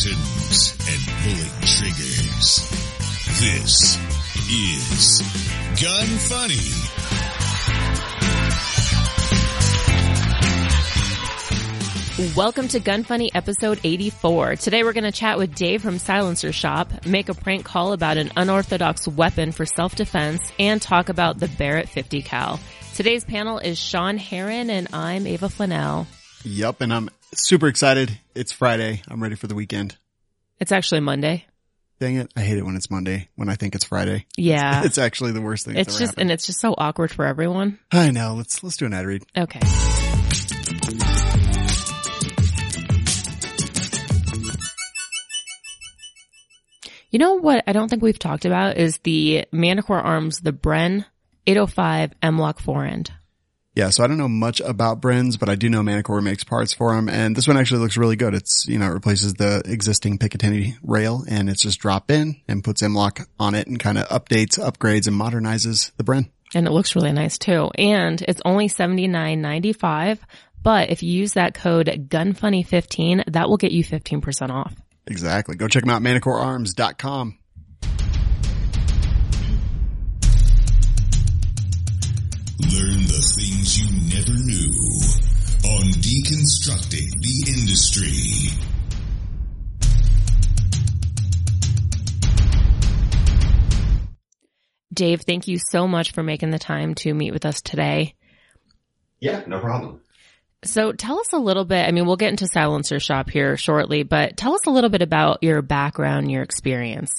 buttons and pulling triggers. This is Gun Funny. Welcome to Gun Funny episode 84. Today we're going to chat with Dave from Silencer Shop, make a prank call about an unorthodox weapon for self-defense, and talk about the Barrett 50 cal. Today's panel is Sean Heron and I'm Ava Flanell. Yep, and I'm super excited. It's Friday. I'm ready for the weekend. It's actually Monday. Dang it. I hate it when it's Monday, when I think it's Friday. Yeah. It's actually the worst thing it's just, happened. and it's just so awkward for everyone. I know. Let's, let's do an ad read. Okay. You know what I don't think we've talked about is the Manticore Arms, the Bren 805 M-Lock forend. Yeah, so I don't know much about Bren's, but I do know Manticore makes parts for them, and this one actually looks really good. It's, you know, it replaces the existing Picatinny rail, and it's just drop in and puts M-Lock on it and kind of updates, upgrades, and modernizes the Bren. And it looks really nice too. And it's only seventy nine ninety five. But if you use that code GUNFUNNY15, that will get you 15% off. Exactly. Go check them out, manticorearms.com. you never knew on Deconstructing the Industry. Dave, thank you so much for making the time to meet with us today. Yeah, no problem. So tell us a little bit. I mean, we'll get into Silencer Shop here shortly, but tell us a little bit about your background, your experience.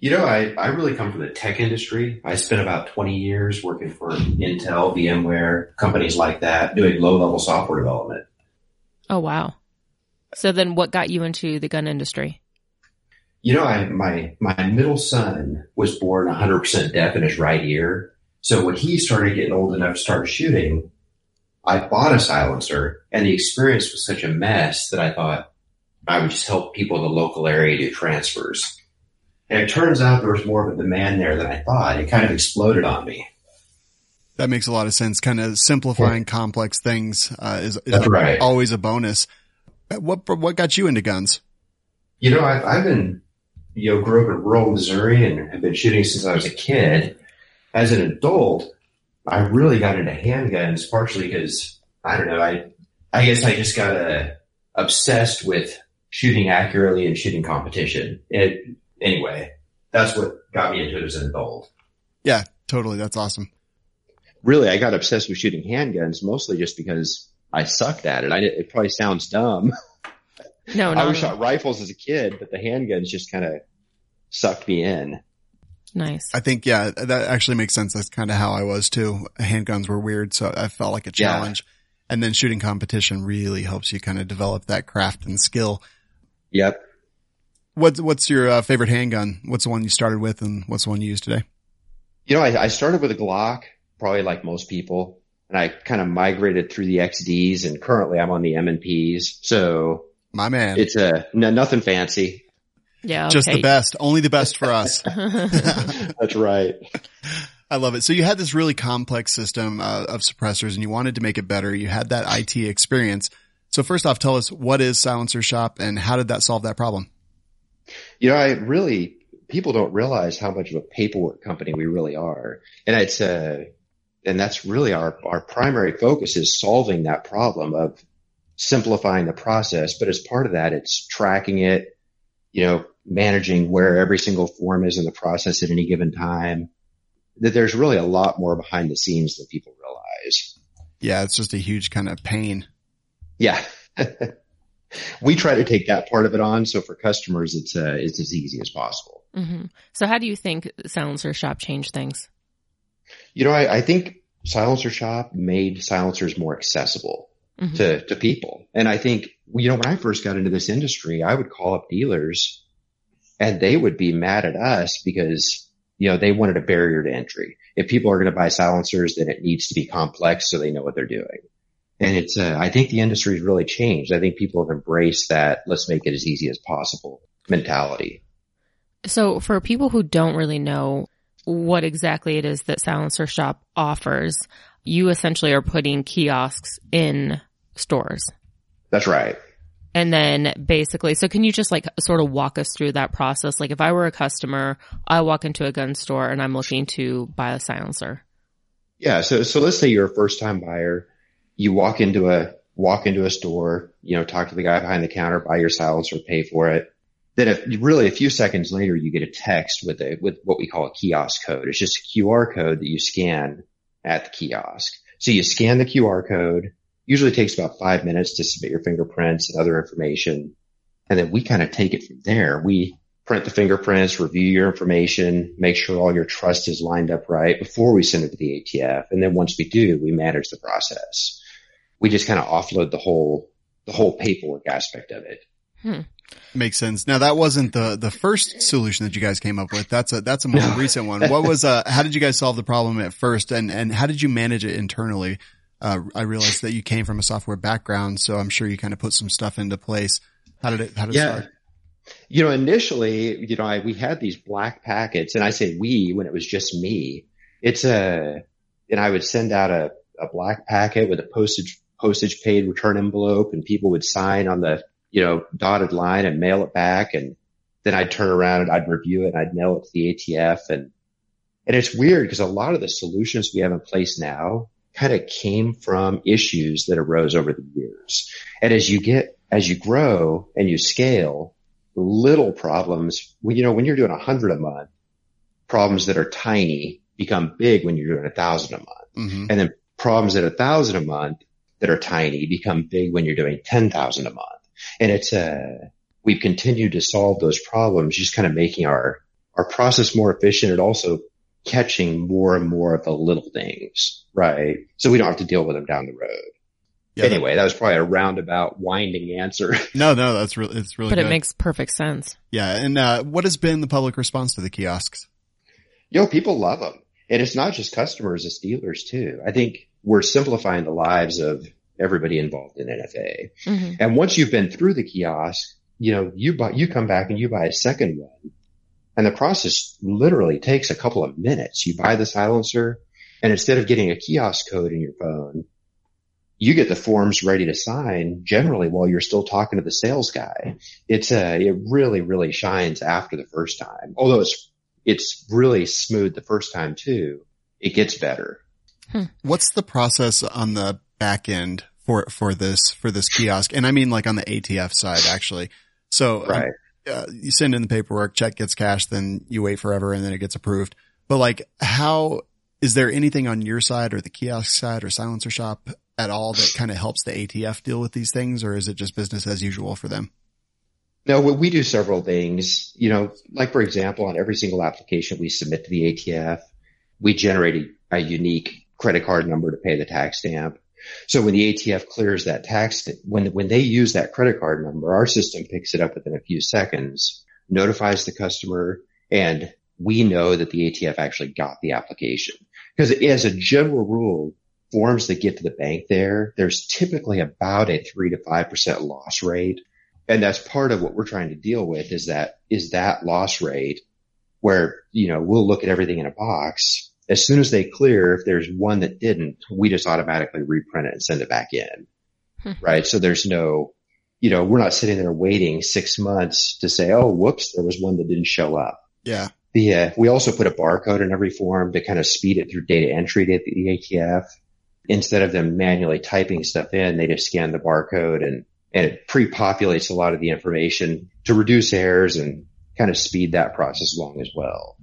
You know, I, I really come from the tech industry. I spent about 20 years working for Intel, VMware, companies like that, doing low level software development. Oh, wow. So then what got you into the gun industry? You know, I, my, my middle son was born 100% deaf in his right ear. So when he started getting old enough to start shooting, I bought a silencer and the experience was such a mess that I thought I would just help people in the local area do transfers. And it turns out there was more of a demand there than I thought. It kind of exploded on me. That makes a lot of sense. Kind of simplifying complex things uh, is, is right. always a bonus. What what got you into guns? You know, I've, I've been, you know, grew up in rural Missouri and have been shooting since I was a kid. As an adult, I really got into handguns partially because, I don't know, I, I guess I just got uh, obsessed with shooting accurately and shooting competition. It, anyway, that's what got me into it as an adult. Yeah, totally. That's awesome. really, I got obsessed with shooting handguns mostly just because I sucked at it. I, it probably sounds dumb. No, no. I no. always shot rifles as a kid, but the handguns just kind of sucked me in. Nice. I think, yeah, that actually makes sense. That's kind of how I was too. Handguns were weird. So I felt like a Yeah. challenge. And then shooting competition really helps you kind of develop that craft and skill. Yep. What's, what's your uh, favorite handgun? What's the one you started with and what's the one you use today? You know, I, I started with a Glock, probably like most people, and I kind of migrated through the XDs, and currently I'm on the M&Ps. So My man. it's a no, nothing fancy. Yeah. Just the best. Only the best for us. That's right. I love it. So you had this really complex system uh, of suppressors and you wanted to make it better. You had that IT experience. So first off, tell us what is Silencer Shop and how did that solve that problem? You know, I really people don't realize how much of a paperwork company we really are, and it's uh, and that's really our our primary focus is solving that problem of simplifying the process. But as part of that, it's tracking it, you know, managing where every single form is in the process at any given time. That there's really a lot more behind the scenes than people realize. Yeah, it's just a huge kind of pain. Yeah. we try to take that part of it on. So for customers, it's, uh, it's as easy as possible. hmm So how do you think Silencer Shop changed things? You know, I, I think Silencer Shop made silencers more accessible Mhm. to, to people. And I think, you know, when I first got into this industry, I would call up dealers and they would be mad at us because, you know, they wanted a barrier to entry. If people are going to buy silencers, then it needs to be complex so they know what they're doing. And it's, uh, I think the industry's really changed. I think people have embraced that let's make it as easy as possible mentality. So for people who don't really know what exactly it is that Silencer Shop offers, you essentially are putting kiosks in stores. That's right. And then basically, so can you just like sort of walk us through that process? Like if I were a customer, I walk into a gun store and I'm looking to buy a silencer. Yeah. So, so let's say you're a first time buyer. You walk into a, walk into a store, you know, talk to the guy behind the counter, buy your silencer, pay for it. Then if really a few seconds later, you get a text with a, with what we call a kiosk code. It's just a QR code that you scan at the kiosk. So you scan the QR code. Usually takes about five minutes to submit your fingerprints and other information. And then we kind of take it from there. We print the fingerprints, review your information, make sure all your trust is lined up right before we send it to the ATF. And then once we do, we manage the process. We just kind of offload the whole, the whole paperwork aspect of it. Hmm. Makes sense. Now that wasn't the, the first solution that you guys came up with. That's a, that's a more recent one. What was, uh, how did you guys solve the problem at first and, and how did you manage it internally? Uh, I realized that you came from a software background, so I'm sure you kind of put some stuff into place. How did it, how did it Yeah. start? You know, initially, you know, I, we had these black packets and I say we when it was just me. It's a, and I would send out a, a black packet with a postage, postage paid return envelope and people would sign on the, you know, dotted line and mail it back. And then I'd turn around and I'd review it and I'd mail it to the ATF. And, and it's weird because a lot of the solutions we have in place now kind of came from issues that arose over the years. And as you get, as you grow and you scale, little problems, when, you know, when you're doing a hundred a month, problems that are tiny become big when you're doing a thousand a month. hmm And then problems at a thousand a month that are tiny become big when you're doing 10,000 a month. And it's uh we've continued to solve those problems, just kind of making our, our process more efficient and also catching more and more of the little things, right? So we don't have to deal with them down the road. Yeah, anyway, that was probably a roundabout winding answer. No, no, that's really, it's really But good. it makes perfect sense. yeah. And, uh, what has been the public response to the kiosks? Yo, people love them. And it's not just customers, it's dealers too. I think we're simplifying the lives of everybody involved in NFA. hmm And once you've been through the kiosk, you know, you buy, you come back and you buy a second one and the process literally takes a couple of minutes. You buy the silencer and instead of getting a kiosk code in your phone, you get the forms ready to sign generally while you're still talking to the sales guy. It's uh it really, really shines after the first time. Although it's, it's really smooth the first time too. It gets better. What's the process on the back end for, for this, for this kiosk? And I mean like on the ATF side, actually. So, um, Right. uh, you send in the paperwork, check gets cashed, then you wait forever and then it gets approved. But like, how is there anything on your side or the kiosk side or silencer shop at all that kind of helps the ATF deal with these things? Or is it just business as usual for them? No, we- we do several things. You know, like for example, on every single application we submit to the ATF, we generate a, a unique credit card number to pay the tax stamp. So when the ATF clears that tax, when, when they use that credit card number, our system picks it up within a few seconds, notifies the customer, and we know that the ATF actually got the application. Because as a general rule, forms that get to the bank there, there's typically about a three to five percent loss rate. And that's part of what we're trying to deal with is that, is that loss rate where, you know, we'll look at everything in a box. As soon as they clear, if there's one that didn't, we just automatically reprint it and send it back in. Hmm. Right. So there's no, you know, we're not sitting there waiting six months to say, oh, whoops, there was one that didn't show up. Yeah. The, uh, we also put a barcode in every form to kind of speed it through data entry to the ATF. Instead of them manually typing stuff in, they just scan the barcode and, and it pre-populates a lot of the information to reduce errors and kind of speed that process along as well.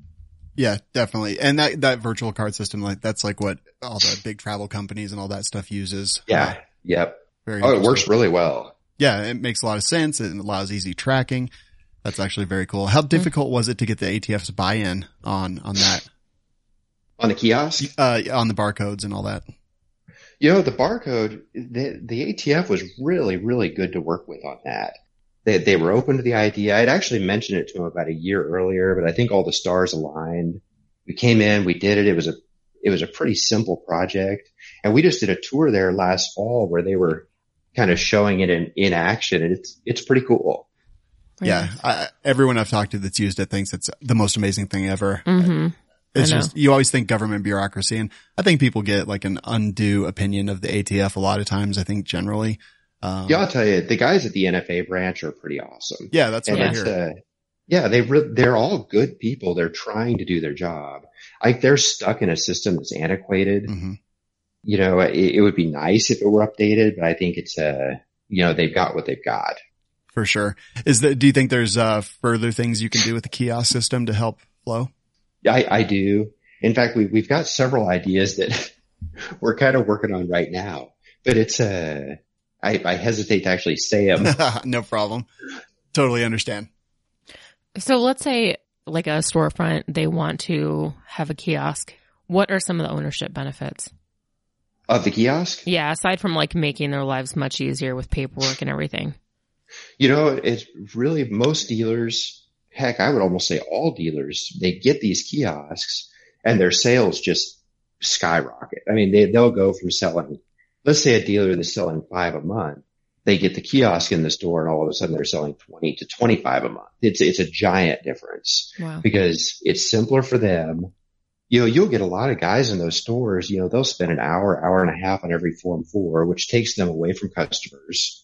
Yeah, definitely. And that, that virtual card system, like that's like what all the big travel companies and all that stuff uses. Yeah. Uh, Yep. very Oh, it works really well. Yeah, it makes a lot of sense. It allows easy tracking. That's actually very cool. How difficult was it to get the ATF's buy-in on, on that, On the kiosk, uh, on the barcodes and all that? you know, the barcode, the, the ATF was really, really good to work with on that. They, they were open to the idea. I'd actually mentioned it to them about a year earlier, but I think all the stars aligned. We came in, we did it. It was a, it was a pretty simple project. And we just did a tour there last fall where they were kind of showing it in, in action and it's, it's pretty cool. Yeah. I, everyone I've talked to that's used it thinks it's the most amazing thing ever. hmm It's just, you always think government bureaucracy and I think people get like an undue opinion of the ATF a lot of times. I think generally, Um, Yeah, I'll tell you, the guys at the NFA branch are pretty awesome. yeah, that's what and I it's, hear. uh, yeah, they re- they're all good people. They're trying to do their job. Like they're stuck in a system that's antiquated. hmm You know, it, it would be nice if it were updated, but I think it's uh, you know, they've got what they've got. For sure. Is that, do you think there's, uh, further things you can do with the kiosk system to help flow? Yeah, I, I do. In fact, we, we've got several ideas that we're kind of working on right now, but it's, uh, I, I hesitate to actually say them. no problem. Totally understand. So let's say like a storefront, they want to have a kiosk. What are some of the ownership benefits? of the kiosk. Yeah, aside from like making their lives much easier with paperwork and everything. You know, it's really most dealers, heck, I would almost say all dealers, they get these kiosks and their sales just skyrocket. I mean, they, they'll go from selling, let's say a dealer that's selling five a month, they get the kiosk in the store and all of a sudden they're selling 20 to 25 a month. It's, it's a giant difference Wow. because it's simpler for them. You know, you'll get a lot of guys in those stores, you know, they'll spend an hour, hour and a half on every form four, which takes them away from customers.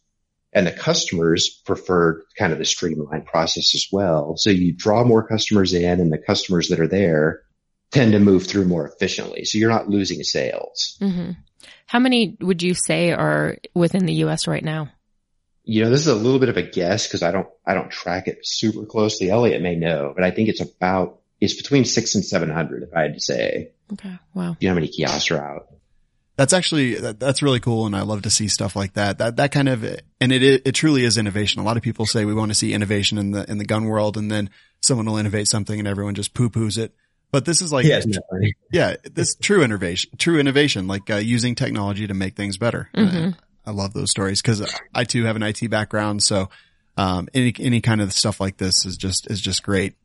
And the customers prefer kind of the streamlined process as well. So you draw more customers in and the customers that are there tend to move through more efficiently. So you're not losing sales. hmm How many would you say are within the U.S. right now? You know, this is a little bit of a guess because I don't, I don't track it super closely. Elliot may know, but I think it's about, it's between six and 700 if I had to say. Okay. Wow. You know how many kiosks are out? That's actually, that, that's really cool. And I love to see stuff like that. That, that kind of, and it, it, it truly is innovation. A lot of people say we want to see innovation in the, in the gun world and then someone will innovate something and everyone just poo poos it. But this is like, definitely. yeah, this true innovation, true innovation, like uh, using technology to make things better. Mhm. I love those stories because I too have an IT background. So, um, any, any kind of stuff like this is just, is just great.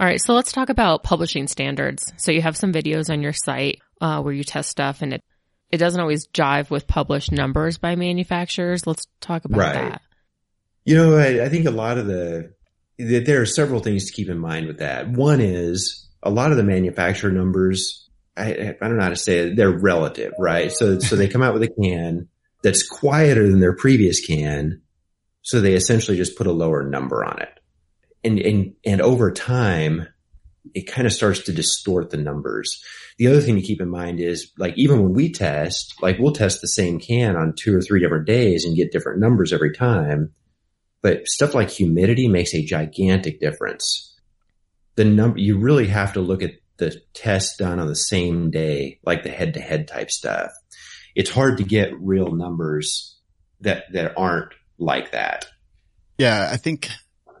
All right. So let's talk about publishing standards. So you have some videos on your site uh, where you test stuff and it, it doesn't always jive with published numbers by manufacturers. Let's talk about Right. that. You know, I, I think a lot of the that there are several things to keep in mind with that. One is a lot of the manufacturer numbers. I, I don't know how to say it. They're relative, right? So, so they come out with a can that's quieter than their previous can. So they essentially just put a lower number on it. And, and, and over time, it kind of starts to distort the numbers. The other thing to keep in mind is like, even when we test, like we'll test the same can on two or three different days and get different numbers every time. But stuff like humidity makes a gigantic difference. The number, you really have to look at the test done on the same day, like the head to head type stuff. It's hard to get real numbers that, that aren't like that. Yeah. I think,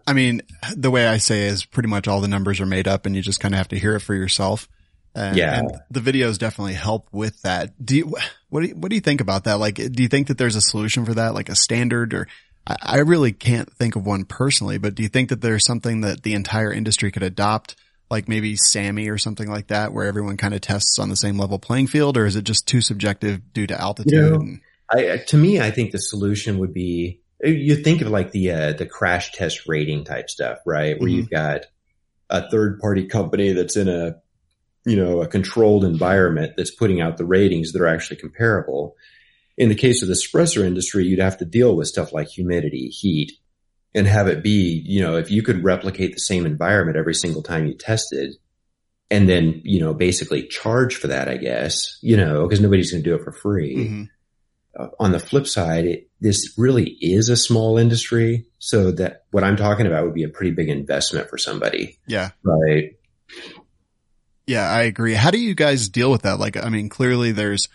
I mean, the way I say is pretty much all the numbers are made up and you just kind of have to hear it for yourself. And, Yeah. and the videos definitely help with that. Do you, what do you, what do you think about that? Like, do you think that there's a solution for that? Like a standard or I, I really can't think of one personally, but do you think that there's something that the entire industry could adopt? Like maybe SAAMI or something like that, where everyone kind of tests on the same level playing field, or is it just too subjective due to altitude? You know, I, to me, I think the solution would be you think of like the uh, the crash test rating type stuff, right? Where Mhm. you've got a third party company that's in a you know a controlled environment that's putting out the ratings that are actually comparable. In the case of the suppressor industry, you'd have to deal with stuff like humidity, heat, and have it be you know if you could replicate the same environment every single time you tested. And then, you know, basically charge for that, I guess, you know, because nobody's going to do it for free Mhm. uh, on the flip side, it, this really is a small industry. So that what I'm talking about would be a pretty big investment for somebody. yeah. Right. Yeah, I agree. How do you guys deal with that? Like, I mean, clearly there's,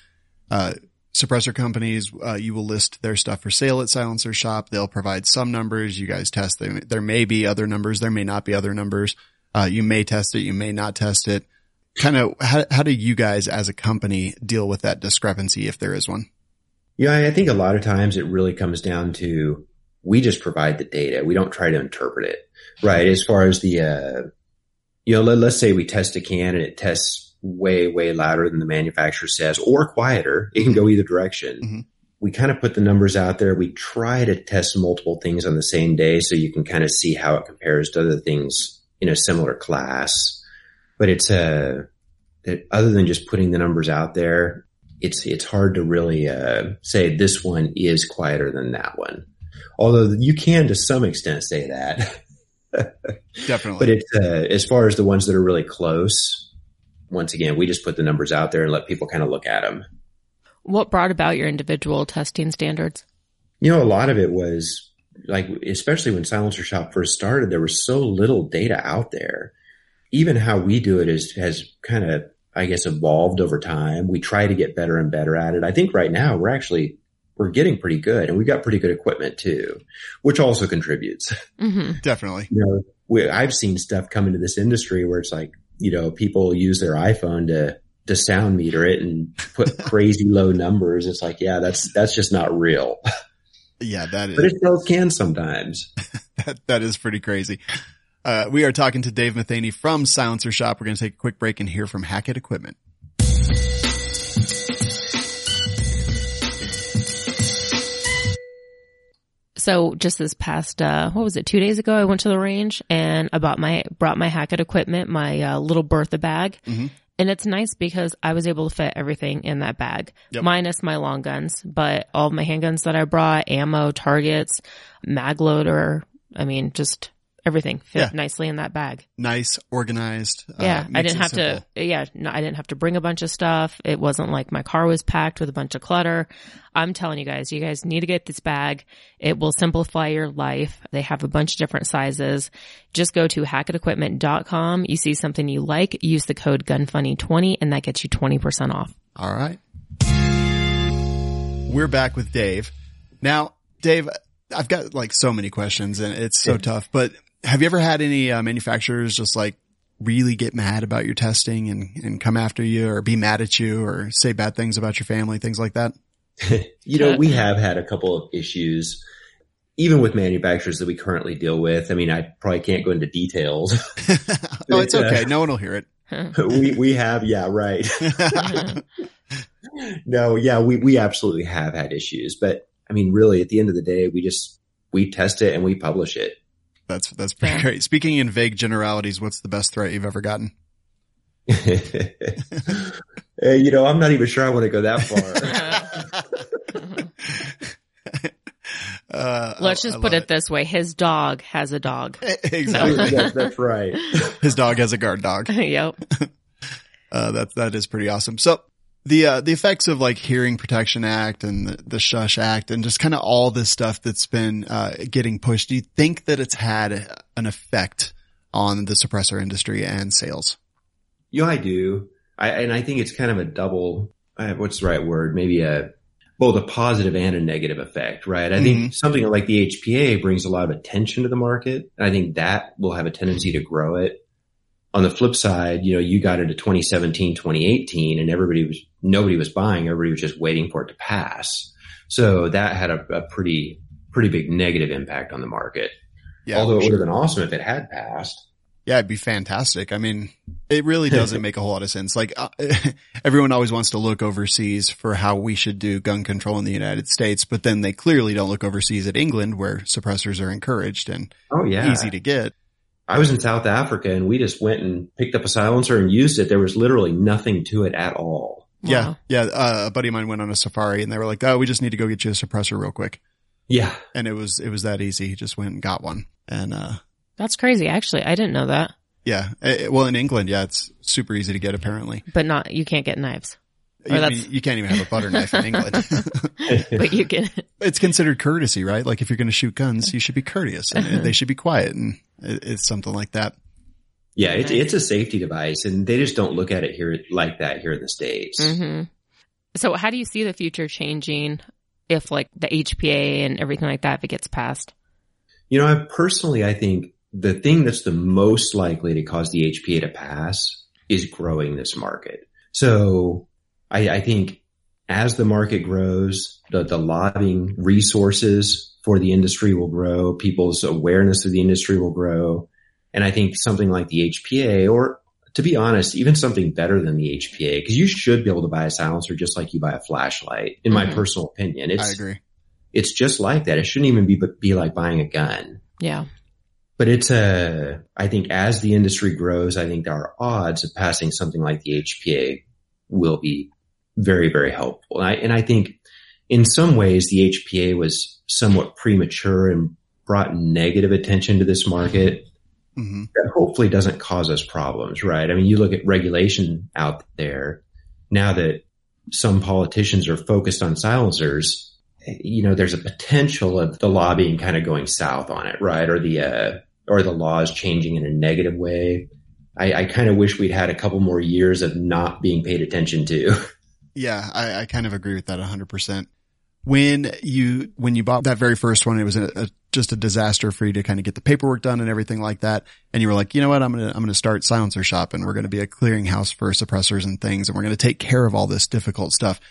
uh, suppressor companies, uh, you will list their stuff for sale at Silencer Shop. They'll provide some numbers. You guys test them. There may be other numbers. There may not be other numbers. Uh, you may test it. You may not test it. Kind of, how, how do you guys as a company deal with that discrepancy if there is one? Yeah. I think a lot of times it really comes down to we just provide the data. We don't try to interpret it. Right. As far as the, uh, you know, let, let's say we test a can and it tests way, way louder than the manufacturer says or quieter. It can go either direction. Mhm. We kind of put the numbers out there. We try to test multiple things on the same day so you can kind of see how it compares to other things in a similar class. But it's uh that other than just putting the numbers out there, it's it's hard to really uh, say this one is quieter than that one. Although you can to some extent say that. Definitely. But it's uh, as far as the ones that are really close. Once again, we just put the numbers out there and let people kind of look at them. What brought about your individual testing standards? You know, a lot of it was like, especially when Silencer Shop first started, there was so little data out there. Even how we do it is has kind of, I guess, evolved over time. We try to get better and better at it. I think right now we're actually we're getting pretty good, and we've got pretty good equipment too, which also contributes. Mm-hmm. Definitely. You know, we, I've seen stuff come into this industry where it's like, you know, people use their iPhone to to sound meter it and put crazy low numbers. It's like, yeah, that's that's just not real. Yeah, that is. But it still can sometimes. that, that is pretty crazy. Uh, we are talking to Dave Matheny from Silencer Shop. We're going to take a quick break and hear from Hackett Equipment. So just this past, uh, what was it? Two days ago, I went to the range and I bought my, brought my Hackett equipment, my uh, little Bertha bag. Mhm. And it's nice because I was able to fit everything in that bag, Yep. minus my long guns, but all of my handguns that I brought, ammo, targets, mag loader. I mean, just everything fit Yeah. nicely in that bag. Nice, organized. uh, Yeah, I didn't have simple. to. Yeah, no, I didn't have to bring a bunch of stuff. It wasn't like my car was packed with a bunch of clutter. I'm telling you guys, you guys need to get this bag. It will simplify your life. They have a bunch of different sizes. Just go to hackettequipment.com. You see something you like, use the code GUNFUNNY20 and that gets you 20% off. All right. We're back with Dave. Now, Dave, I've got like so many questions and it's so tough, but have you ever had any uh, manufacturers just like really get mad about your testing and, and come after you or be mad at you or say bad things about your family, things like that? you know, we have had a couple of issues, even with manufacturers that we currently deal with. I mean, I probably can't go into details. oh, it's okay. No one will hear it. we we have, yeah, right. no, yeah, we we absolutely have had issues, but I mean, really, at the end of the day, we just we test it and we publish it. That's, that's pretty Yeah. great. Speaking in vague generalities, what's the best threat you've ever gotten? Eh, you know, I'm not even sure I want to go that far. Uh, Let's I- just I put love it this way. His dog has a dog. Exactly. That- that's right. His dog has a guard dog. yep. Uh, that, that is pretty awesome. So the, uh, the effects of like Hearing Protection Act and the, the Shush Act and just kind of all this stuff that's been, uh, getting pushed. Do you think that it's had an effect on the suppressor industry and sales? Yeah, I do. I, and I think it's kind of a double, uh, what's the right word? Maybe a, both a positive and a negative effect, right? I think something like the HPA brings a lot of attention to the market. And I think that will have a tendency to grow it. On the flip side, you know, you got into 2017, 2018 and everybody was, nobody was buying. Everybody was just waiting for it to pass. So that had a, a pretty, pretty big negative impact on the market. Yeah. Although it would have been awesome if it had passed. Yeah, it'd be fantastic. I mean, it really doesn't make a whole lot of sense. Like, uh, everyone always wants to look overseas for how we should do gun control in the United States, but then they clearly don't look overseas at England where suppressors are encouraged and Oh yeah. easy to get. I was in South Africa and we just went and picked up a silencer and used it. There was literally nothing to it at all. Yeah. Wow. Yeah. Uh, a buddy of mine went on a safari and they were like, Oh, we just need to go get you a suppressor real quick. Yeah. And it was, it was that easy. He just went and got one. And, uh, That's crazy. Actually, I didn't know that, yeah. Eh, well, in England, yeah, it's super easy to get apparently. but not, you can't get knives, You, that's- you can't even have a butter knife in England. but you can. it's considered courtesy, right? Like if you're going to shoot guns, you should be courteous and they should be quiet. And it, it's something like that. Yeah. It's, it's a safety device and they just don't look at it here like that here in the States. hmm So how do you see the future changing if like the HPA and everything like that, if it gets passed? You know, I personally, I think the thing that's the most likely to cause the HPA to pass is growing this market. So I, I think as the market grows, the, the lobbying resources for the industry will grow. People's awareness of the industry will grow. And I think something like the HPA or to be honest, even something better than the HPA, because you should be able to buy a silencer just like you buy a flashlight, in my Mhm. personal opinion. It's, I agree. it's just like that. It shouldn't even be, be like buying a gun. Yeah. But it's a, I think as the industry grows, I think our odds of passing something like the HPA will be very, very helpful. And I, and I think in some ways the HPA was somewhat premature and brought negative attention to this market hmm that hopefully doesn't cause us problems, right? I mean, you look at regulation out there now that some politicians are focused on silencers, you know, there's a potential of the lobbying kind of going south on it, right? Or the, uh, or the laws changing in a negative way. I, I kind of wish we'd had a couple more years of not being paid attention to. Yeah, I, I kind of agree with that 100%. When you, when you bought that very first one, it was a, a, just a disaster for you to kind of get the paperwork done and everything like that. And you were like, you know what? I'm to, I'm to start Silencer Shop and we're to be a clearinghouse for suppressors and things. And we're to take care of all this difficult stuff.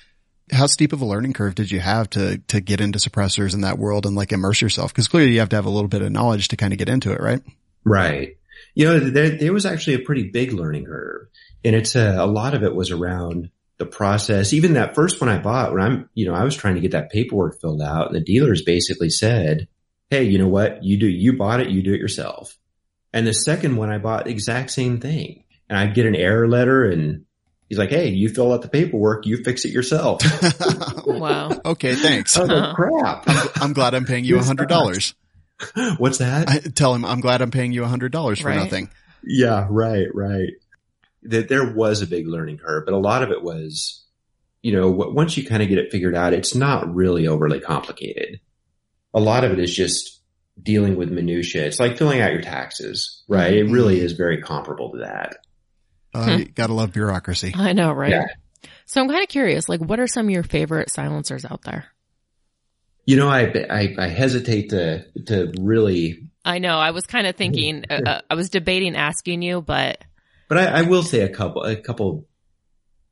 How steep of a learning curve did you have to, to get into suppressors in that world and like immerse yourself? Cause clearly you have to have a little bit of knowledge to kind of get into it, right? Right. You know, there, there was actually a pretty big learning curve and it's a, a lot of it was around the process. Even that first one I bought when I'm, you know, I was trying to get that paperwork filled out and the dealers basically said, Hey, you know what? You do, you bought it, you do it yourself. And the second one I bought exact same thing and I'd get an error letter and he's like, Hey, you fill out the paperwork, you fix it yourself. Wow. okay. Thanks. I was like, uh-huh. crap. I'm glad I'm paying you a hundred dollars. What's that? I tell him I'm glad I'm paying you a hundred dollars for Right. nothing. Yeah, right, right. That there was a big learning curve, but a lot of it was, you know, once you kind of get it figured out, it's not really overly complicated. A lot of it is just dealing with minutia. It's like filling out your taxes, right? It really is very comparable to that. Uh, you gotta love bureaucracy. I know, right? Yeah. So I'm kind of curious, like, what are some of your favorite silencers out there? You know, I, I, I hesitate to, to really, I know. I was kind of thinking, uh, uh, I was debating asking you, but but I, I will say a couple, a couple,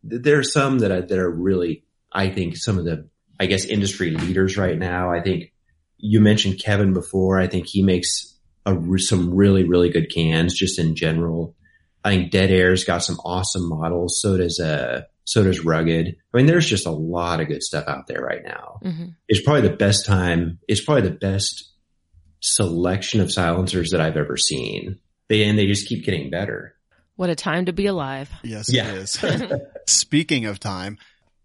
there are some that I, that are really, I think some of the, I guess, industry leaders right now. I think you mentioned Kevin before. I think he makes a, some really, really good cans just in general. I think Dead Air's got some awesome models. So does, uh, so does Rugged. I mean, there's just a lot of good stuff out there right now. mhm. It's probably the best time. It's probably the best selection of silencers that I've ever seen. They, and they just keep getting better. What a time to be alive. Yes, Yeah. it is. Speaking of time,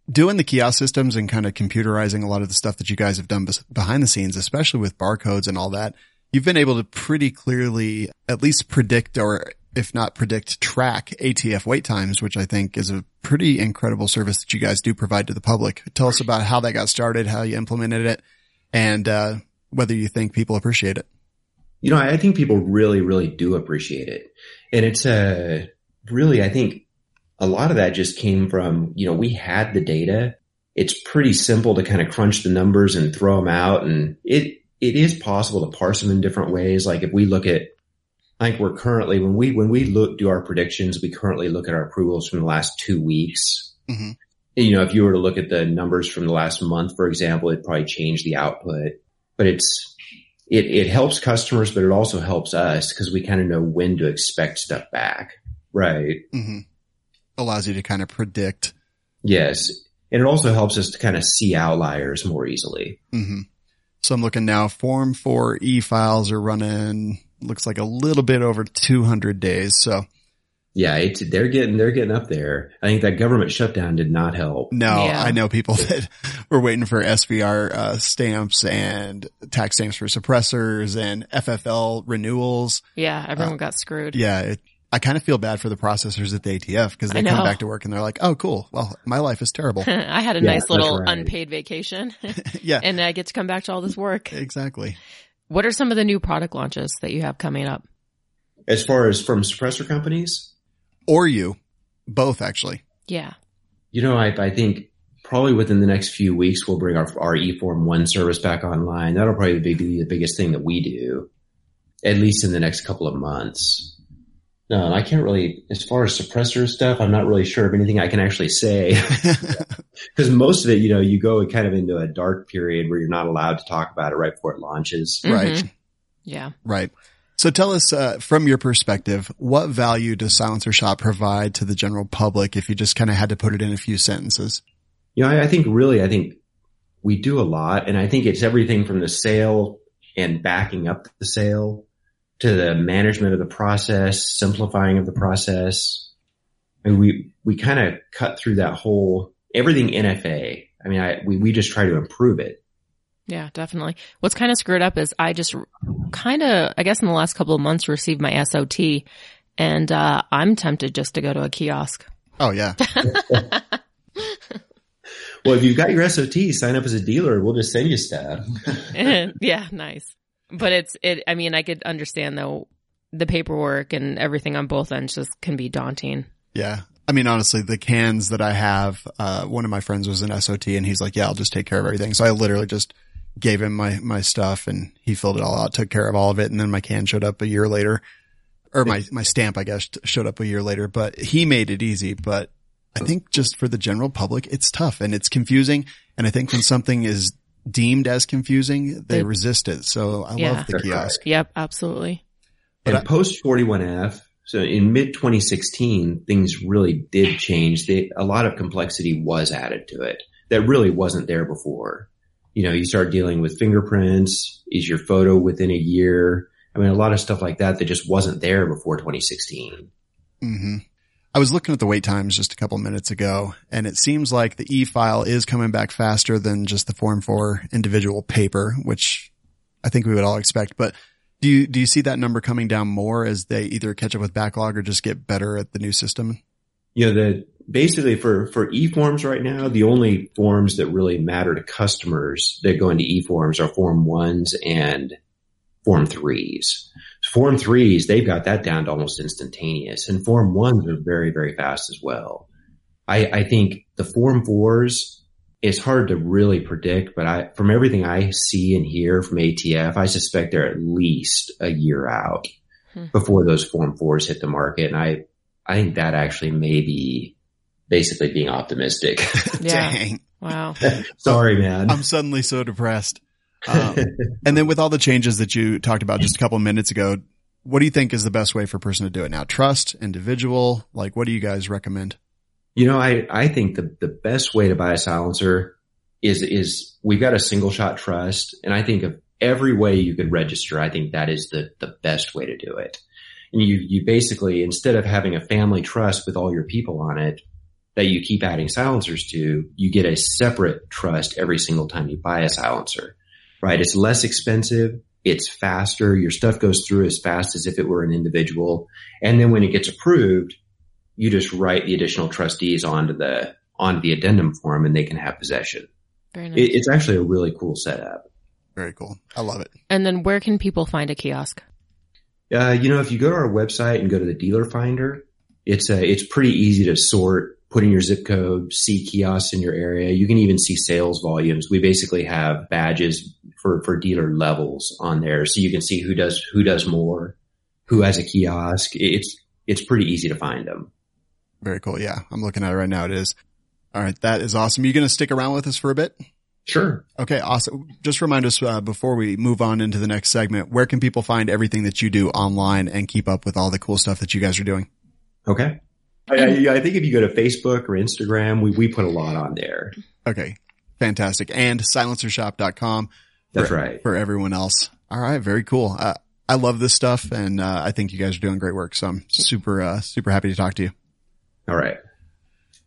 doing the kiosk systems and kind of computerizing a lot of the stuff that you guys have done behind the scenes, especially with barcodes and all that, you've been able to pretty clearly at least predict or if not predict, track ATF wait times, which I think is a pretty incredible service that you guys do provide to the public. Tell us about how that got started, how you implemented it, and uh, whether you think people appreciate it. You know, I think people really, really do appreciate it. And it's a really, I think a lot of that just came from, you know, we had the data. It's pretty simple to kind of crunch the numbers and throw them out. And it, it is possible to parse them in different ways. Like if we look at, I think we're currently, when we, when we look, do our predictions, we currently look at our approvals from the last two weeks. hmm you know, if you were to look at the numbers from the last month, for example, it'd probably change the output, but it's, it, it helps customers, but it also helps us because we kind of know when to expect stuff back. Right. Mm-hmm. Allows you to kind of predict. Yes. And it also helps us to kind of see outliers more easily. Mm-hmm. So I'm looking now. Form 4 e files are running. Looks like a little bit over 200 days. So Yeah. It's, they're getting, they're getting up there. I think that government shutdown did not help. no, Yeah. I know people that were waiting for SBR uh, stamps and tax stamps for suppressors and FFL renewals. Yeah, everyone got screwed. Yeah, it, I kind of feel bad for the processors at the ATF because they I come back to work and they're like, "Oh, cool. Well, my life is terrible." I had a Yeah, nice little right. unpaid vacation yeah, and I get to come back to all this work. exactly. What are some of the new product launches that you have coming up? As far as from suppressor companies, Or you, both actually. Yeah. You know, I, I think probably within the next few weeks, we'll bring our, our eForm one service back online. That'll probably be the biggest thing that we do, at least in the next couple of months. No, I can't really, as far as suppressor stuff, I'm not really sure of anything I can actually say because most of it, you know, you go kind of into a dark period where you're not allowed to talk about it right before it launches. Right. Mhm. Yeah. Right. So tell us, uh, from your perspective, what value does Silencer Shop provide to the general public if you just kind of had to put it in a few sentences? You know, I, I think really, I think we do a lot and I think it's everything from the sale and backing up the sale to the management of the process, simplifying of the process. We, we kind of cut through that whole everything NFA. I mean, I, we, we just try to improve it. Yeah, definitely. What's kind of screwed up is I just kind of, I guess in the last couple of months received my SOT and, uh, I'm tempted just to go to a kiosk. Oh yeah. Well, if you've got your SOT, sign up as a dealer. We'll just send you stuff. yeah, nice. But it's, it, I mean, I could understand though the paperwork and everything on both ends just can be daunting. Yeah. I mean, honestly, the cans that I have, uh, one of my friends was an SOT and he's like, yeah, I'll just take care of everything. So I literally just gave him my, my stuff and he filled it all out, took care of all of it. And then my can showed up a year later or my, my stamp, I guess, showed up a year later, but he made it easy. But I think just for the general public, it's tough and it's confusing. And I think when something is deemed as confusing, they They- resist it. So I Yeah. love the kiosk. Yep, absolutely. And But I- post 41F, so in mid 2016, things really did change. They, a lot of complexity was added to it that really wasn't there before. You know, you start dealing with fingerprints. Is your photo within a year? I mean, a lot of stuff like that that just wasn't there before 2016. hmm I was looking at the wait times just a couple minutes ago and it seems like the e-file is coming back faster than just the form for individual paper, which I think we would all expect. But do you, do you see that number coming down more as they either catch up with backlog or just get better at the new system? You know, the basically for, for e-forms right now, the only forms that really matter to customers that go into e-forms are form ones and form threes. Form threes, they've got that down to almost instantaneous and form ones are very, very fast as well. I, I think the form fours, it's hard to really predict, but I, from everything I see and hear from ATF, I suspect they're at least a year out Hmm. before those form fours hit the market. And I, I think that actually may be basically being optimistic. Yeah. Dang. Wow. Sorry, man. I'm suddenly so depressed. Um, and then with all the changes that you talked about just a couple of minutes ago, what do you think is the best way for a person to do it now? Trust, individual, like what do you guys recommend? You know, I, I think the, the best way to buy a silencer is, is we've got a single shot trust. And I think of every way you could register, I think that is the, the best way to do it. And you, you basically, instead of having a family trust with all your people on it that you keep adding silencers to, you get a separate trust every single time you buy a silencer, right? It's less expensive. It's faster. Your stuff goes through as fast as if it were an individual. And then when it gets approved, you just write the additional trustees onto the onto the addendum form and they can have possession. Very nice. It, it's actually a really cool setup. Very cool. I love it. and then where can people find a kiosk? Uh, you know, if you go to our website and go to the dealer finder, it's uh, it's pretty easy to sort, put in your zip code, see kiosks in your area. You can even see sales volumes. We basically have badges for, for dealer levels on there. So you can see who does, who does more, who has a kiosk. It's, it's pretty easy to find them. Very cool. Yeah. I'm looking at it right now. It is. All right. That is awesome. Are You going to stick around with us for a bit? Sure. Okay. Awesome. Just remind us, uh, before we move on into the next segment, where can people find everything that you do online and keep up with all the cool stuff that you guys are doing? Okay. I, I, I think if you go to Facebook or Instagram, we, we put a lot on there. Okay. Fantastic. And silencershop.com. That's for, right. For everyone else. All right. Very cool. Uh, I love this stuff and, uh, I think you guys are doing great work. So I'm super, uh, super happy to talk to you. All right.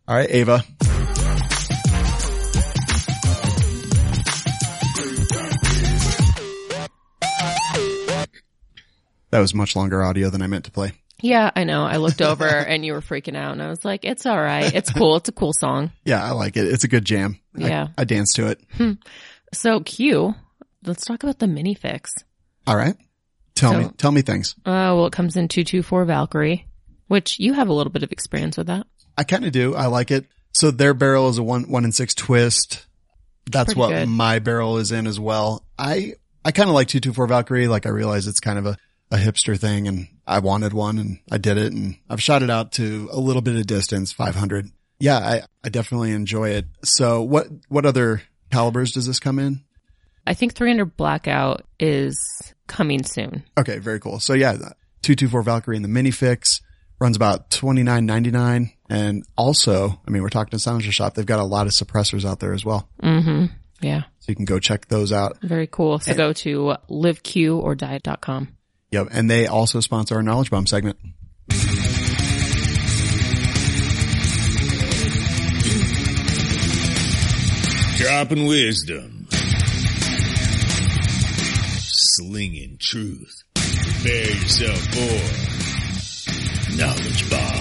All right. Ava. That was much longer audio than I meant to play. Yeah, I know. I looked over and you were freaking out and I was like, it's all right. It's cool. It's a cool song. Yeah, I like it. It's a good jam. Yeah. I, dance to it. So Q, let's talk about the mini fix. All right. Tell So- me, tell me things. Uh, well, it comes in 224 Valkyrie, which you have a little bit of experience with that. I kind of do. I like it. So their barrel is a one, one and six twist. That's Pretty what good. my barrel is in as well. I, I kind of like 224 Valkyrie. Like I realize it's kind of a, a hipster thing and I wanted one and I did it and I've shot it out to a little bit of distance, 500. Yeah, I, I definitely enjoy it. So what, what other calibers does this come in? I think 300 Blackout is coming soon. Okay, very cool. So yeah, the 224 Valkyrie in the mini fix runs about 29.99 and also, I mean, we're talking to Silencer Shop. They've got a lot of suppressors out there as well. Mm-hmm. Yeah. So you can go check those out. Very cool. So go to liveqordie.com. Yep. And they also sponsor our knowledge bomb segment. dropping wisdom, slinging truth. Prepare yourself for knowledge bomb.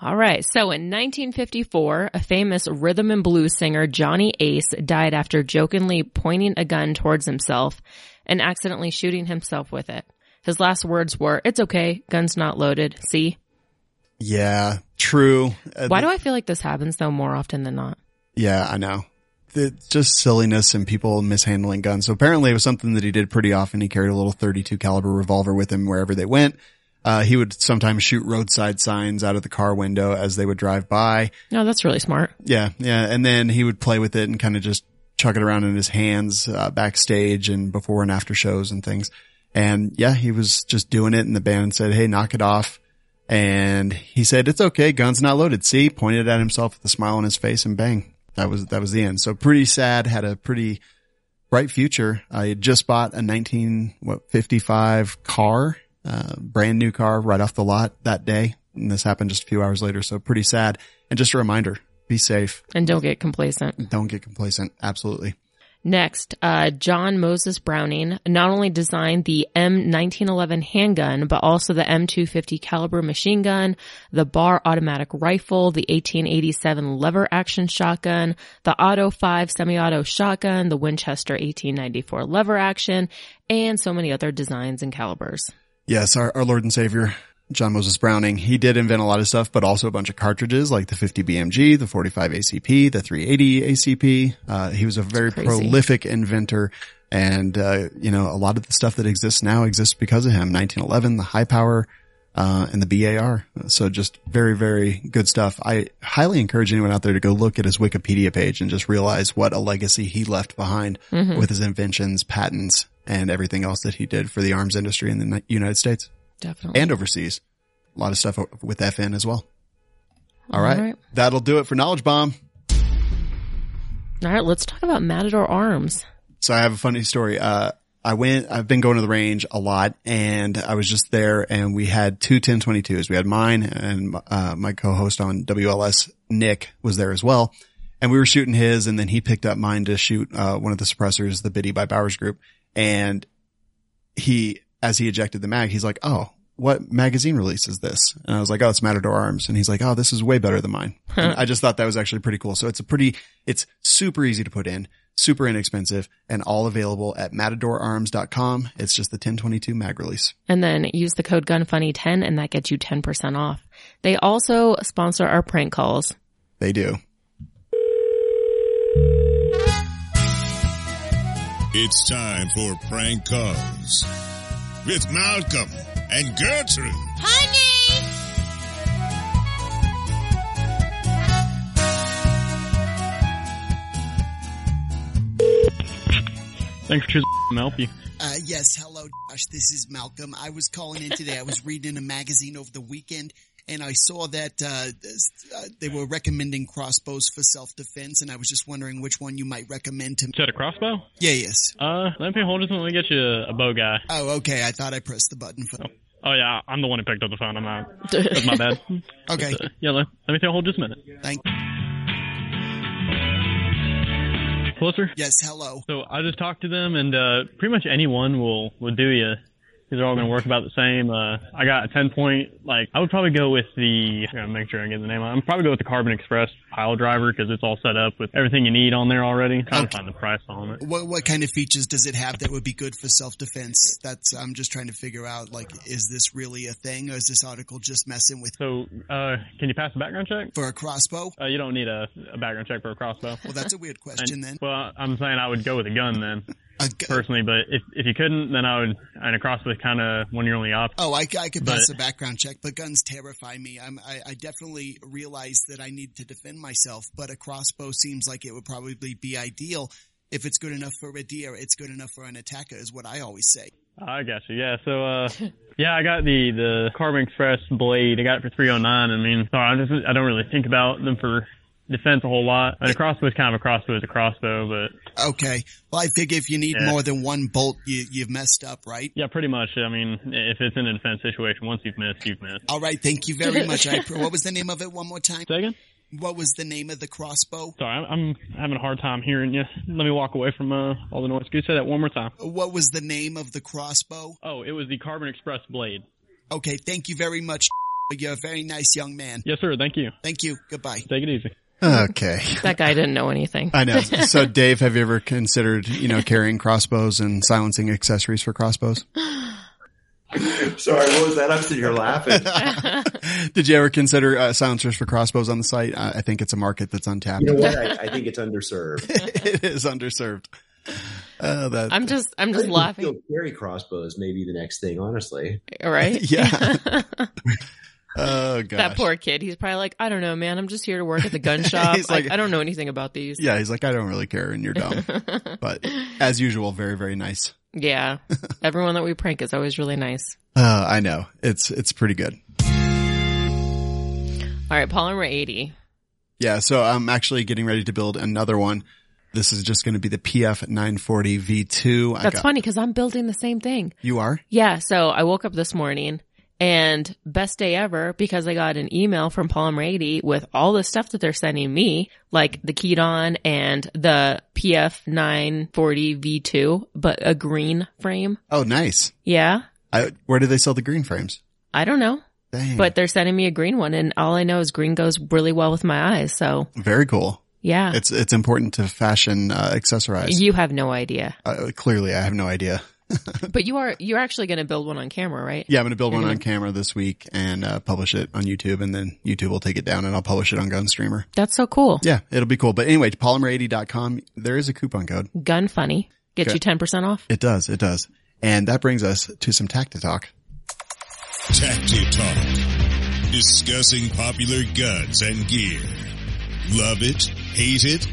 All right. So in 1954, a famous rhythm and blues singer, Johnny Ace, died after jokingly pointing a gun towards himself and accidentally shooting himself with it. His last words were, it's okay. Gun's not loaded. See? Yeah, true. Uh, Why do I feel like this happens though more often than not? Yeah, I know. It's just silliness and people mishandling guns. So apparently it was something that he did pretty often. He carried a little 32 caliber revolver with him wherever they went. Uh, he would sometimes shoot roadside signs out of the car window as they would drive by. No, that's really smart. Yeah, yeah. And then he would play with it and kind of just chuck it around in his hands, uh, backstage and before and after shows and things. And yeah, he was just doing it and the band said, Hey, knock it off. And he said, it's okay. Gun's not loaded. See, pointed at himself with a smile on his face and bang. That was, that was the end. So pretty sad, had a pretty bright future. I had just bought a 19, what, 55 car, uh, brand new car right off the lot that day. And this happened just a few hours later. So pretty sad. And just a reminder, be safe. And don't get complacent. Don't get complacent. Absolutely. Next, uh, John Moses Browning not only designed the M1911 handgun, but also the M250 caliber machine gun, the Bar automatic rifle, the 1887 lever action shotgun, the Auto 5 semi-auto shotgun, the Winchester 1894 lever action, and so many other designs and calibers. Yes, our, our Lord and Savior, John Moses Browning, he did invent a lot of stuff, but also a bunch of cartridges like the 50 BMG, the 45 ACP, the 380 ACP. Uh, he was a very prolific inventor. And, uh, you know, a lot of the stuff that exists now exists because of him. 1911, the high power, uh, and the BAR. So just very, very good stuff. I highly encourage anyone out there to go look at his Wikipedia page and just realize what a legacy he left behind with his inventions, patents, and everything else that he did for the arms industry in the United States Definitely. and overseas. A lot of stuff with FN as well. All right. All right. That'll do it for Knowledge Bomb. All right, let's talk about Manticore Arms. So I have a funny story. Uh, I went, I've been going to the range a lot and I was just there and we had two 1022s. We had mine and, uh, my co-host on WLS, Nick was there as well. And we were shooting his and then he picked up mine to shoot, uh, one of the suppressors, the Bitty by Bowers group. And he, as he ejected the mag, he's like, Oh, what magazine release is this? And I was like, Oh, it's Manticore Arms. And he's like, Oh, this is way better than mine. I just thought that was actually pretty cool. So it's a pretty, it's super easy to put in, super inexpensive and all available at manticorearms.com. It's just the 1022 mag release. And then use the code GUNFUNNY10 and that gets you 10% off. They also sponsor our prank calls. They do. It's time for prank calls with Malcolm and Gertrude. Honey! Thanks for choosing to help you. Uh, yes, hello, Josh. This is Malcolm. I was calling in today. I was reading a magazine over the weekend, and I saw that uh, uh, they were recommending crossbows for self-defense, and I was just wondering which one you might recommend to me. Set a crossbow? Yeah, yes. Uh, let me hold this. Let me get you a, a bow guy. Oh, okay. I thought I pressed the button for. Oh yeah, I'm the one who picked up the phone. I'm not. That's my bad. Okay, Uh, yeah, let, let me hold just a minute. thank. Closer. Yes, hello. So I just talked to them, and uh, pretty much anyone will will do you. These are all going to work about the same. Uh, I got a 10 point. Like I would probably go with the. I gotta make sure I get the name. I'm probably go with the Carbon Express PileDriver because it's all set up with everything you need on there already. Trying Okay. to find the price on it. What what kind of features does it have that would be good for self-defense? That's I'm just trying to figure out. Like, is this really a thing, or is this article just messing with So uh, can you pass the background check? for a crossbow? Uh, you don't need a, a background check for a crossbow. Well, that's a weird question then. Well, I'm saying I would go with a gun then, Personally. But if if you couldn't, then I would. And a crossbow is kind of when you're only op. Oh, I, I could pass But- a background check, but guns terrify me. I'm, I, I definitely realize that I need to defend myself, but a crossbow seems like it would probably be ideal. If it's good enough for a deer, it's good enough for an attacker, is what I always say. I got you. Yeah. So uh, yeah, I got the the Carbon Express blade. I got it for 309. I mean, sorry, I just I don't really think about them for defense a whole lot. And a crossbow is kind of a crossbow is a crossbow, but Okay. Well, I figure if you need Yeah. more than one bolt, you, you've messed up, right? yeah, pretty much. I mean, if it's in a defense situation, once you've missed, you've missed. All right. Thank you very much. I, what was the name of it one more time? Say again? What was the name of the crossbow? Sorry, I'm, I'm having a hard time hearing you. Let me walk away from uh, all the noise. Could you say that one more time? What was the name of the crossbow? Oh, it was the Carbon Express blade. Okay, thank you very much. You're a very nice young man. Yes, sir. Thank you. Thank you. Goodbye. Take it easy. Okay. That guy didn't know anything. I know. So Dave, have you ever considered, you know, carrying crossbows and silencing accessories for crossbows? Sorry, what was that? I'm sitting here laughing. Did you ever consider uh, silencers for crossbows on the site? I, I think it's a market that's untapped. You know what? I, I think it's underserved. it is underserved. Uh, that, I'm just, I'm I just think laughing. Field carry crossbows may be the next thing, honestly. Right? yeah. Oh gosh. That poor kid. He's probably like, I don't know, man. I'm just here to work at the gun shop. He's like, like- I don't know anything about these. Yeah, he's like, I don't really care, and you're dumb. but as usual, very, very nice. Yeah. Everyone that we prank is always really nice. Uh, I know it's it's pretty good. All right, Polymer 80. Yeah, so I'm actually getting ready to build another one. This is just going to be the PF 940 V2. I That's got- funny because I'm building the same thing. You are? Yeah. So I woke up this morning and best day ever because I got an email from Polymer 80 with all the stuff that they're sending me, like the Keydon and the PF 940 V2, but a green frame. Oh, nice. Yeah. I, where do they sell the green frames? I don't know, Dang. but they're sending me a green one and all I know is green goes really well with my eyes. So very cool. yeah, It's it's important to fashion uh, accessorize. you have no idea, uh, clearly, I have no idea. but you are, you're actually going to build one on camera, right? Yeah, I'm going to build one on camera this week and uh, publish it on YouTube, and then YouTube will take it down, and I'll publish it on Gunstreamer. That's so cool. Yeah, it'll be cool. But anyway, polymer80.com, there is a coupon code. Gun funny. Get Okay. you 10% off. It does, it does. And that brings us to some Tacti Talk. Tacti Talk. Discussing popular guns and gear. Love it? Hate it?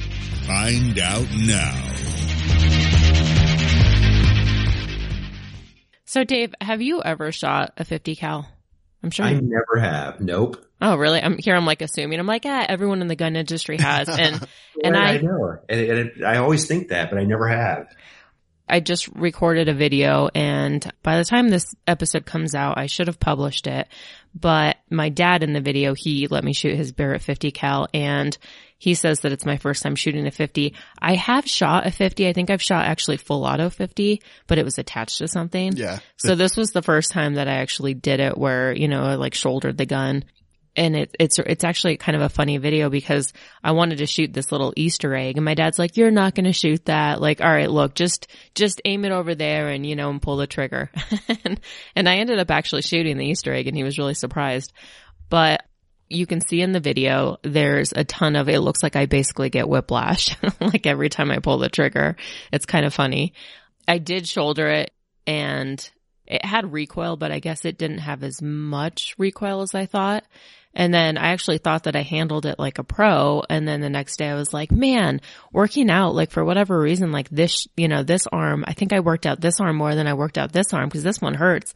Find out now. So Dave, have you ever shot a 50 cal? I'm sure. I never have. Nope. oh, really? I'm here. I'm like assuming. I'm like, ah, everyone in the gun industry has, and and I I know. And, and it, I always think that, but I never have. I just recorded a video, and by the time this episode comes out, I should have published it. But my dad in the video, he let me shoot his Barrett 50 cal, and he says that it's my first time shooting a 50. I have shot a 50. I think I've shot actually full auto 50, but it was attached to something. Yeah. So this was the first time that I actually did it where, you know, I like shouldered the gun. And it, it's, it's actually kind of a funny video because I wanted to shoot this little Easter egg and my dad's like, you're not going to shoot that. Like, all right, look, just, just aim it over there and, you know, and pull the trigger. and, and I ended up actually shooting the Easter egg and he was really surprised. But you can see in the video, there's a ton of, it looks like I basically get whiplash, like every time I pull the trigger. It's kind of funny. I did shoulder it and it had recoil, but I guess it didn't have as much recoil as I thought. And then I actually thought that I handled it like a pro. And then the next day I was like, man, working out, like for whatever reason, like this, you know, this arm, I think I worked out this arm more than I worked out this arm because this one hurts.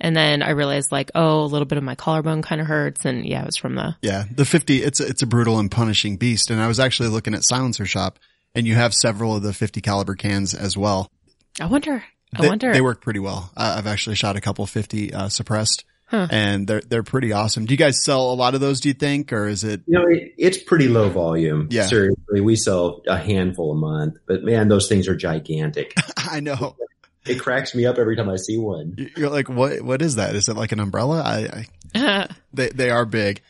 And then I realized like, oh, a little bit of my collarbone kind of hurts. And yeah, it was from the, Yeah, the 50, it's a, it's a brutal and punishing beast. And I was actually looking at Silencer Shop and you have several of the 50 caliber cans as well. I wonder, I They, wonder. they work pretty well. I, I've actually shot a couple 50 uh, suppressed Huh. and they're, they're pretty awesome. Do you guys sell a lot of those, do you think? Or is it, You know, it, it's pretty low volume. Yeah. Seriously, we sell a handful a month, but man, those things are gigantic. I know. it cracks me up every time I see one. You're like, what, what is that? Is it like an umbrella? I, I they, they are big,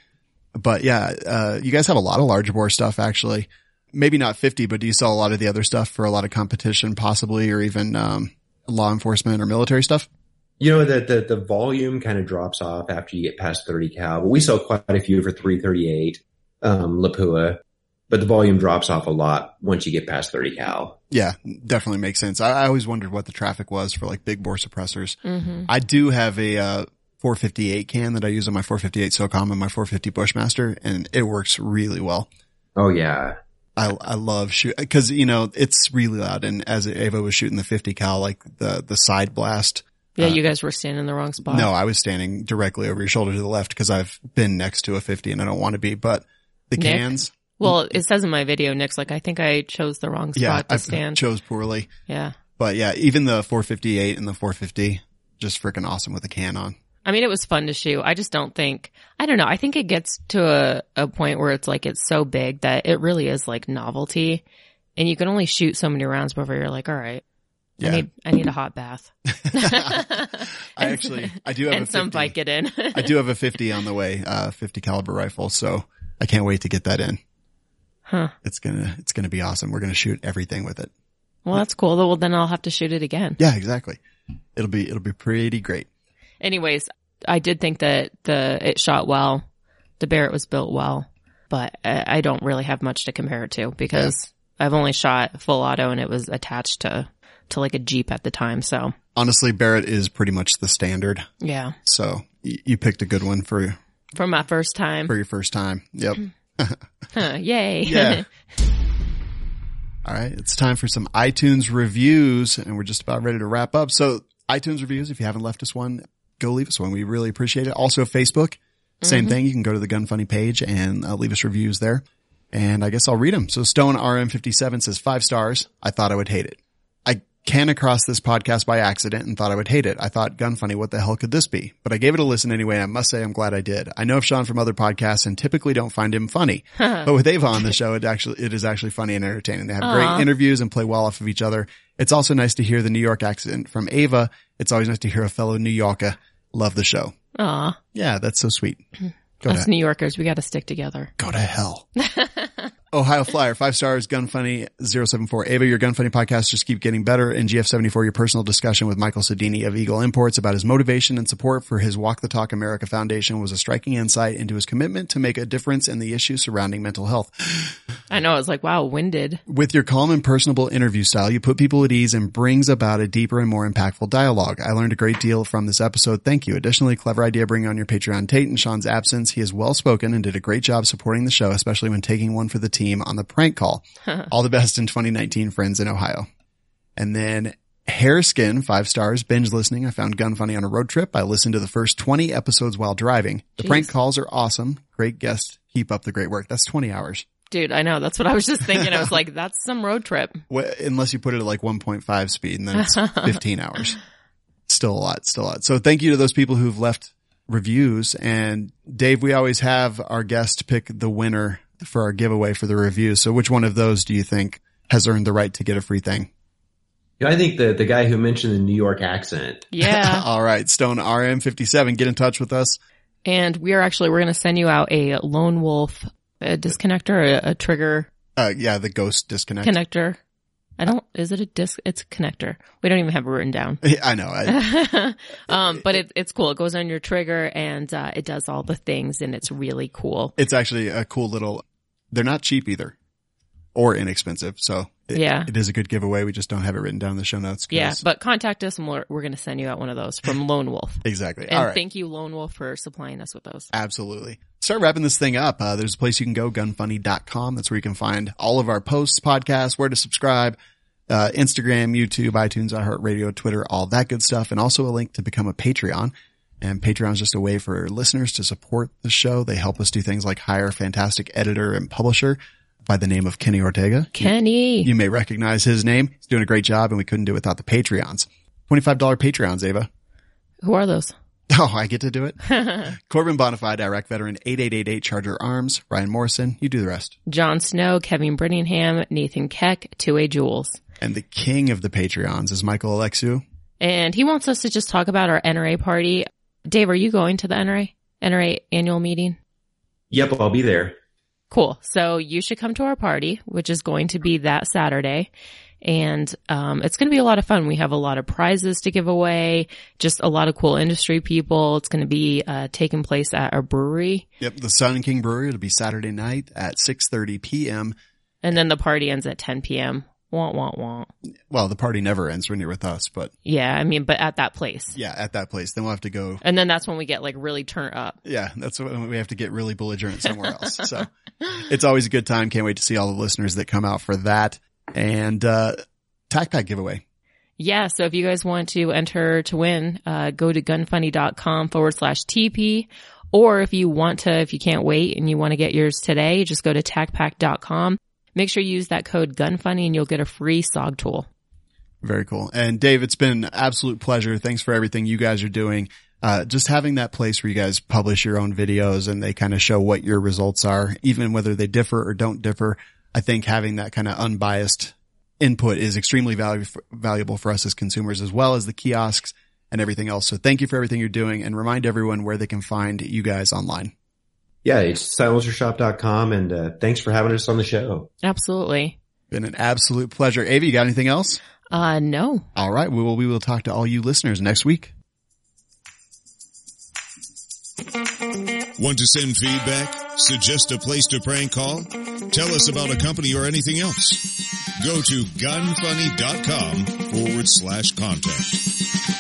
but yeah, uh, you guys have a lot of large bore stuff actually. Maybe not 50, but do you sell a lot of the other stuff for a lot of competition possibly, or even, um, law enforcement or military stuff? You know, the, the, the volume kind of drops off after you get past 30 cal, but we sell quite a few for 338, um, Lapua, but the volume drops off a lot once you get past 30 cal. Yeah, definitely makes sense. I, I always wondered what the traffic was for like big bore suppressors. hmm I do have a, uh, 458 can that I use on my 458 SOCOM and my 450 Bushmaster and it works really well. Oh yeah. I, I love shoot cause you know, it's really loud. And as Ava was shooting the 50 cal, like the, the side blast. Yeah, Uh, you guys were standing in the wrong spot. No, I was standing directly over your shoulder to the left cause I've been next to a 50 and I don't want to be, but the Nick? cans. Well, it says in my video, Nick's like, I think I chose the wrong spot Yeah, to I stand. chose poorly. yeah. But yeah, even the 458 and the 450, just freaking awesome with the can on. I mean, it was fun to shoot. I just don't think, I don't know. I think it gets to a, a point where it's like, it's so big that it really is like novelty and you can only shoot so many rounds before you're like, all right, I Yeah. need, I need a hot bath. I actually, I do have a and some 50. Vicodin. I do have a 50 on the way, uh, 50 caliber rifle. So I can't wait to get that in. Huh. It's gonna, it's gonna be awesome. We're gonna shoot everything with it. Well, that's cool. Well, then I'll have to shoot it again. Yeah, exactly. It'll be, it'll be pretty great. Anyways, I did think that the, it shot well. The Barrett was built well, but I, I don't really have much to compare it to because I've only shot full auto and it was attached to, to like a Jeep at the time. So Honestly, Barrett is pretty much the standard. yeah, So y- you picked a good one for, you for my first time. for your first time. Yep. Huh, yay. Yeah. All right. It's time for some iTunes reviews and we're just about ready to wrap up. So iTunes reviews, if you haven't left us one, go leave us one. We really appreciate it. Also Facebook, same thing. You can go to the Gun Funny page and uh, leave us reviews there. And I guess I'll read them. So Stone RM57 says five stars. I thought I would hate it. I came across this podcast by accident and thought I would hate it. I thought Gun Funny, what the hell could this be? But I gave it a listen anyway. And I must say I'm glad I did. I know of Sean from other podcasts and typically don't find him funny, but with Ava on the show, it actually, it is actually funny and entertaining. They have Aw. great interviews and play well off of each other. It's also nice to hear the New York accent from Ava. It's always nice to hear a fellow New Yorker. Love the show. Aw, Yeah, that's so sweet. Go us New Yorkers, we got to stick together. go to hell. Ohio Flyer, five stars, Gun Funny 074. Ava, your Gun Funny podcast just keep getting better. And GF74, your personal discussion with Michael Sodini of Eagle Imports about his motivation and support for his Walk the Talk America Foundation was a striking insight into his commitment to make a difference in the issues surrounding mental health. I know. I was like, wow, winded. With your calm and personable interview style, you put people at ease and brings about a deeper and more impactful dialogue. I learned a great deal from this episode. Thank you. Additionally, clever idea bringing on your Patreon Tate in Sean's absence. He is well spoken and did a great job supporting the show, especially when taking one for the team on the prank call. All the best in 2019, friends in Ohio. And then Hareskin, five stars, binge listening. I found Gun Funny on a road trip. I listened to the first 20 episodes while driving. The Jeez. prank calls are awesome. Great guest. Keep up the great work. That's 20 hours. Dude, I know. That's what I was just thinking. I was like, that's some road trip. Well, unless you put it at like 1.5 speed and then it's 15 hours. Still a lot, still a lot. So thank you to those people who've left reviews. And Dave, we always have our guest pick the winner for our giveaway for the review. So which one of those do you think has earned the right to get a free thing? You know, I think the the guy who mentioned the New York accent. Yeah. All right. Stone RM57, get in touch with us. and we are actually, we're going to send you out a lone wolf a disconnector, a, a trigger Uh, yeah, the ghost disconnect. connector. I don't, is it a disc? It's a connector. We don't even have it written down. I know. I, um, but it, it's cool. It goes on your trigger and, uh, it does all the things and it's really cool. it's actually a cool little, they're not cheap either or inexpensive. So it, Yeah. it is a good giveaway. We just don't have it written down in the show notes. Yeah. But contact us and we're, we're going to send you out one of those from Lone Wolf. exactly. And All right. thank you, Lone Wolf, for supplying us with those. Absolutely. Start wrapping this thing up. Uh, there's a place you can go, gunfunny.com. That's where you can find all of our posts, podcasts, where to subscribe, uh, Instagram, YouTube, iTunes, iHeartRadio, Twitter, all that good stuff. And also a link to become a Patreon. And Patreon is just a way for listeners to support the show. They help us do things like hire a fantastic editor and publisher by the name of Kenny Ortega. Kenny. You may recognize his name. He's doing a great job and we couldn't do it without the Patreons. $25 Patreons, Ava. Who are those? Oh, I get to do it. Corbin Bonafide, Iraq veteran, 8888 Charger Arms. Ryan Morrison, you do the rest. Jon Snow, Kevin Brittingham, Nathan Keck, 2A Jules. And the king of the Patreons is Michael Alexu. And he wants us to just talk about our NRA party. Dave, are you going to the NRA? NRA annual meeting? Yep, I'll be there. Cool. So you should come to our party, which is going to be that Saturday. And, um, it's going to be a lot of fun. We have a lot of prizes to give away, just a lot of cool industry people. It's going to be, uh, taking place at our brewery. Yep, the Sun King Brewery. It'll be Saturday night at 6.30 p.m. And then the party ends at 10 p.m. Wah, wah, wah. Well, the party never ends when you're with us, but Yeah. I mean, but at that place. yeah, at that place. Then we'll have to go. And then that's when we get like really turned up. Yeah, that's when we have to get really belligerent somewhere else. So it's always a good time. Can't wait to see all the listeners that come out for that. And, uh, TacPack giveaway. Yeah, so if you guys want to enter to win, uh, go to gunfunny.com forward slash TP. Or if you want to, if you can't wait and you want to get yours today, just go to tacpack.com. Make sure you use that code gunfunny and you'll get a free SOG tool. Very cool. And Dave, it's been an absolute pleasure. Thanks for everything you guys are doing. uh, just having that place where you guys publish your own videos and they kind of show what your results are, even whether they differ or don't differ. I think having that kind of unbiased input is extremely valu- valuable for us as consumers, as well as the kiosks and everything else. So thank you for everything you're doing and remind everyone where they can find you guys online. Yeah, it's silencershop.com and uh, thanks for having us on the show. Absolutely. Been an absolute pleasure. Avi, you got anything else? Uh, no. All right. We will, we will talk to all you listeners next week. Want to send feedback? Suggest a place to prank call? Tell us about a company or anything else? Go to gunfunny.com forward slash contact.